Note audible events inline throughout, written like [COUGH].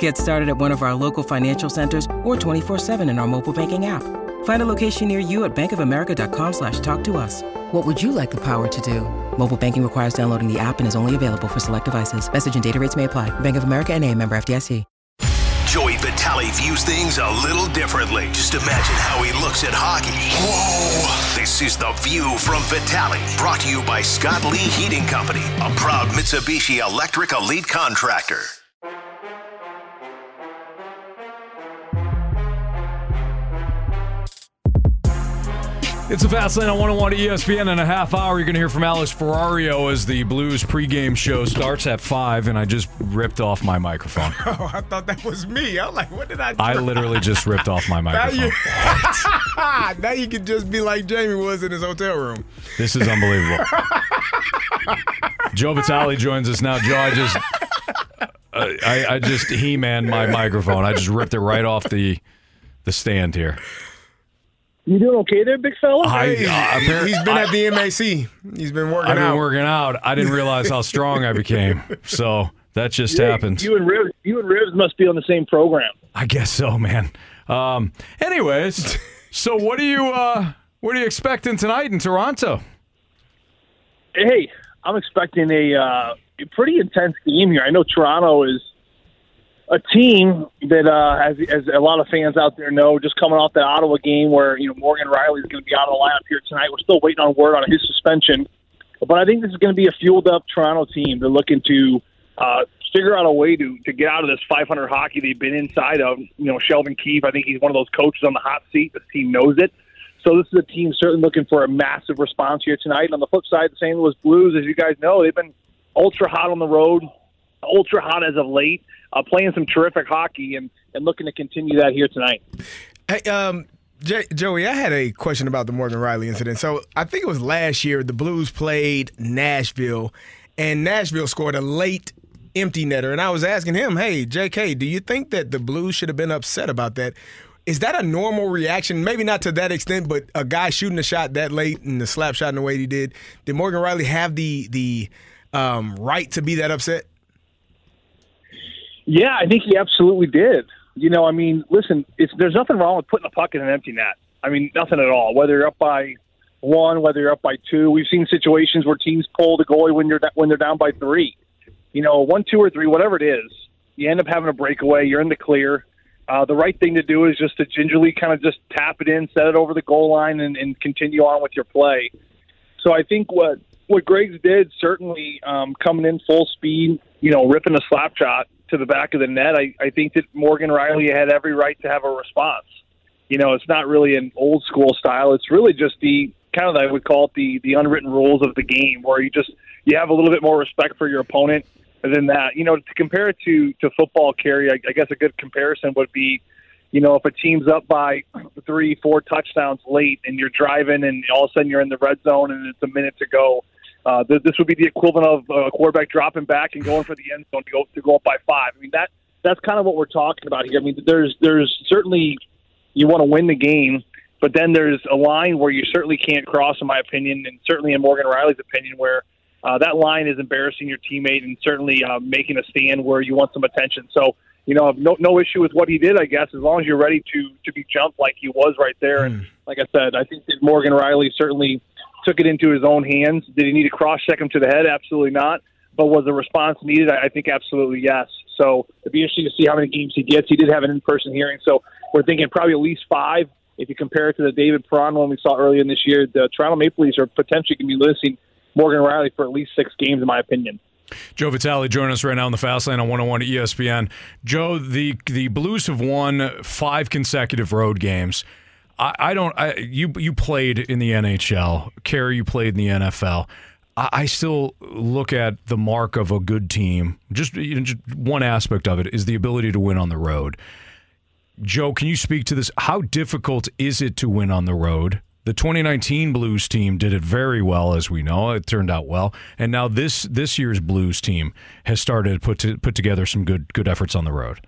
Get started at one of our local financial centers or 24-7 in our mobile banking app. Find a location near you at bankofamerica.com slash talk to us. What would you like the power to do? Mobile banking requires downloading the app and is only available for select devices. Message and data rates may apply. Bank of America and a member FDIC. Joey Vitale views things a little differently. Just imagine how he looks at hockey. Whoa! This is The View from Vitale, brought to you by Scott Lee Heating Company, a proud Mitsubishi Electric Elite contractor. It's a fast lane on 101 ESPN in a half hour. You're going to hear from Alex Ferrario as the Blues pregame show starts at 5, and I just ripped off my microphone. [LAUGHS] Oh, I thought that was me. I'm like, what did I do? I literally just ripped off my [LAUGHS] now microphone. you, [LAUGHS] now you can just be like Jamie was in his hotel room. This is unbelievable. Joe Vitale joins us now. Joe, I just, uh, I, I just he-man my microphone. I just ripped it right off the the stand here. You doing okay there, big fella? I, uh, he's been at the MAC. He's been working out. I've been out. working out. I didn't realize how strong I became. So that just happened. You and Rivs, you and Rivs must be on the same program. I guess so, man. Um, anyways, [LAUGHS] so what do you uh, what are you expecting tonight in Toronto? Hey, I'm expecting a, uh, a pretty intense game here. I know Toronto is a team that, uh, as, as a lot of fans out there know, just coming off that Ottawa game where you know Morgan Rielly is going to be out of the lineup here tonight. We're still waiting on word on his suspension, but I think this is going to be a fueled up Toronto team. They're looking to uh, figure out a way to to get out of this 500 hockey they've been inside of. You know, Sheldon Keefe. I think he's one of those coaches on the hot seat. This team knows it. So this is a team certainly looking for a massive response here tonight. And on the flip side, the St. Louis Blues, as you guys know, they've been ultra hot on the road, ultra hot as of late, uh, playing some terrific hockey and, and looking to continue that here tonight. Hey, um, J- Joey, I had a question about the Morgan Rielly incident. So I think it was last year the Blues played Nashville, and Nashville scored a late empty netter. And I was asking him, hey, JK, do you think that the Blues should have been upset about that? Is that a normal reaction? Maybe not to that extent, but a guy shooting a shot that late and the slap shot in the way he did. Did Morgan Rielly have the the um, right to be that upset? Yeah, I think he absolutely did. You know, I mean, listen, it's, there's nothing wrong with putting a puck in an empty net. I mean, nothing at all. Whether you're up by one, whether you're up by two, we've seen situations where teams pull the goalie when you're when they're down by three. You know, one, two, or three, whatever it is, you end up having a breakaway. You're in the clear. Uh, the right thing to do is just to gingerly kind of just tap it in, set it over the goal line, and, and continue on with your play. So I think what what Greig's did certainly um, coming in full speed, you know, ripping a slap shot to the back of the net. I, I think that Morgan Rielly had every right to have a response. You know, it's not really an old school style. It's really just the kind of I would call it the the unwritten rules of the game, where you just you have a little bit more respect for your opponent than that. You know, to compare it to to football, Carey, I, I guess a good comparison would be you know, if a team's up by three, four touchdowns late and you're driving and all of a sudden you're in the red zone and it's a minute to go, uh, th- this would be the equivalent of a quarterback dropping back and going for the end zone to go to go up by five. I mean that that's kind of what we're talking about here. I mean, there's there's certainly you want to win the game, but then there's a line where you certainly can't cross, in my opinion, and certainly in Morgan Rielly's opinion, where uh, that line is embarrassing your teammate and certainly uh, making a stand where you want some attention. So you know, no no issue with what he did. I guess as long as you're ready to to be jumped like he was right there. And like I said, I think that Morgan Rielly certainly took it into his own hands. Did he need to cross check him to the head? Absolutely not. But was the response needed? I think absolutely yes. So it'd be interesting to see how many games he gets. He did have an in-person hearing, so we're thinking probably at least five. If you compare it to the David Perron one we saw earlier in this year, the Toronto Maple Leafs are potentially going to be listing Morgan Rielly for at least six games, in my opinion. Joe Vitale joining us right now on the Fast Lane on 101 ESPN. Joe, the the Blues have won five consecutive road games. I, I don't. I, you you played in the NHL. Kerry, you played in the NFL. I, still look at the mark of a good team. Just, you know, just one aspect of it is the ability to win on the road. Joe, can you speak to this? How difficult is it to win on the road? The 2019 Blues team did it very well, as we know. It turned out well, and now this this year's Blues team has started to put to, put together some good good efforts on the road.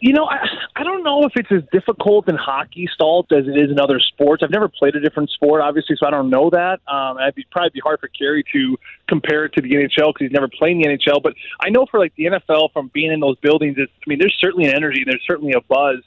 You know, I, I don't know if it's as difficult in hockey, Stalt, as it is in other sports. I've never played a different sport, obviously, so I don't know that. Um, it'd be, probably be hard for Carey to compare it to the NHL because he's never played in the NHL. But I know for like the NFL, from being in those buildings, it's, I mean, there's certainly an energy, there's certainly a buzz.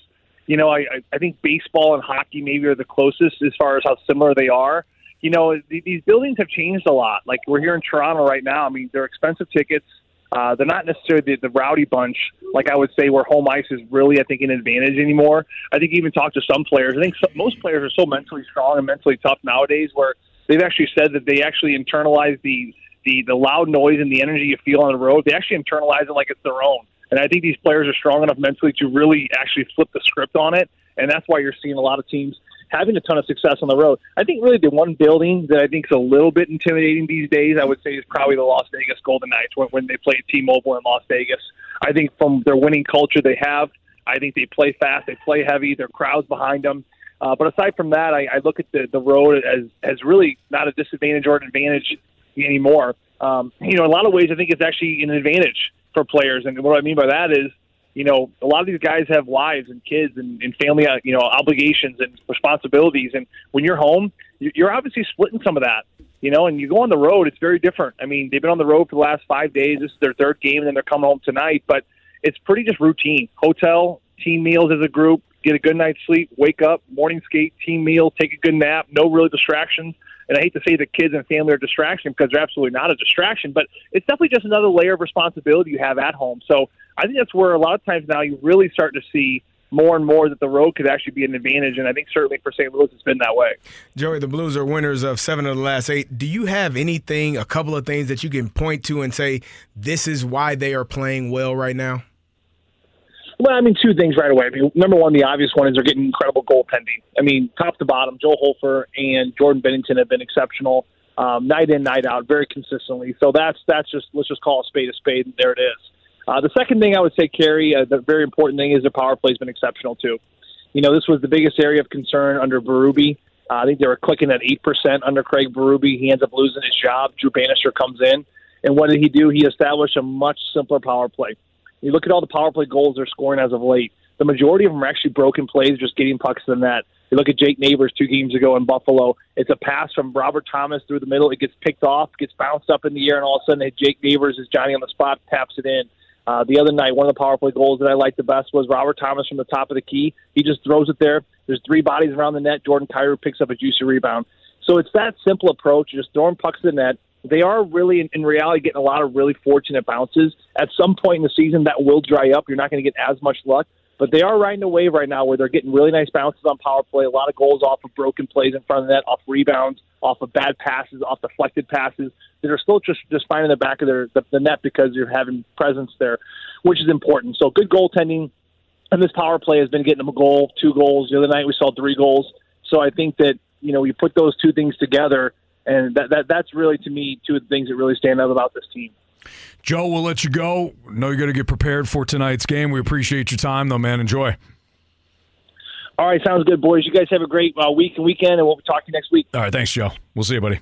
You know, I, I think baseball and hockey maybe are the closest as far as how similar they are. You know, these buildings have changed a lot. Like we're here in Toronto right now. I mean, they're expensive tickets uh, they're not necessarily the, the rowdy bunch, like I would say, where home ice is really, I think, an advantage anymore. I think even talk to some players. I think some, most players are so mentally strong and mentally tough nowadays, where they've actually said that they actually internalize the the the loud noise and the energy you feel on the road. They actually internalize it like it's their own. And I think these players are strong enough mentally to really actually flip the script on it. And that's why you're seeing a lot of teams having a ton of success on the road. I think really the one building that I think is a little bit intimidating these days, I would say, is probably the Las Vegas Golden Knights when, when they play T-Mobile in Las Vegas. I think from their winning culture they have, I think they play fast, they play heavy, their crowds behind them. Uh, but aside from that, I, I look at the, the road as as really not a disadvantage or an advantage anymore. Um, you know, in a lot of ways, I think it's actually an advantage for players. And what I mean by that is you know, a lot of these guys have wives and kids and, and family, uh, you know, obligations and responsibilities. And when you're home, you're obviously splitting some of that, you know, and you go on the road, it's very different. I mean, they've been on the road for the last five days. This is their third game, and then they're coming home tonight. But it's pretty just routine. Hotel, team meals as a group, get a good night's sleep, wake up, morning skate, team meal, take a good nap, no real distractions. And I hate to say that kids and family are a distraction because they're absolutely not a distraction, but it's definitely just another layer of responsibility you have at home. So I think that's where a lot of times now you really start to see more and more that the road could actually be an advantage. And I think certainly for St. Louis, it's been that way. Joey, the Blues are winners of seven of the last eight. Do you have anything, a couple of things that you can point to and say, this is why they are playing well right now? Well, I mean, two things right away. I mean, number one, the obvious one is they're getting incredible goaltending. I mean, top to bottom, Joel Hofer and Jordan Binnington have been exceptional, um, night in, night out, very consistently. So that's that's just let's just call a spade a spade, and there it is. Uh, the second thing I would say, Kerry, uh, the very important thing is their power play has been exceptional too. You know, this was the biggest area of concern under Berube. Uh, I think they were clicking at eight percent under Craig Berube. He ends up losing his job. Drew Bannister comes in, and what did he do? He established a much simpler power play. You look at all the power play goals they're scoring as of late. The majority of them are actually broken plays, just getting pucks to the net. You look at Jake Neighbors two games ago in Buffalo. It's a pass from Robert Thomas through the middle. It gets picked off, gets bounced up in the air, and all of a sudden, Jake Neighbors is Johnny on the spot, taps it in. Uh, the other night, one of the power play goals that I liked the best was Robert Thomas from the top of the key. He just throws it there. There's three bodies around the net. Jordan Kyrou picks up a juicy rebound. So it's that simple approach, just throwing pucks to the net. They are really, in, in reality, getting a lot of really fortunate bounces. At some point in the season, that will dry up. You're not going to get as much luck. But they are riding a wave right now where they're getting really nice bounces on power play, a lot of goals off of broken plays in front of the net, off rebounds, off of bad passes, off deflected passes They're still just just finding the back of their the, the net because you're having presence there, which is important. So good goaltending, and this power play has been getting them a goal, two goals. The other night we saw three goals. So I think that you know you put those two things together, and that, that that's really to me two of the things that really stand out about this team. Joe, we'll let you go. Know you got to get prepared for tonight's game. We appreciate your time, though, man. Enjoy. All right, sounds good, boys. You guys have a great uh, week and weekend, and we'll talk to you next week. All right, thanks, Joe. We'll see you, buddy.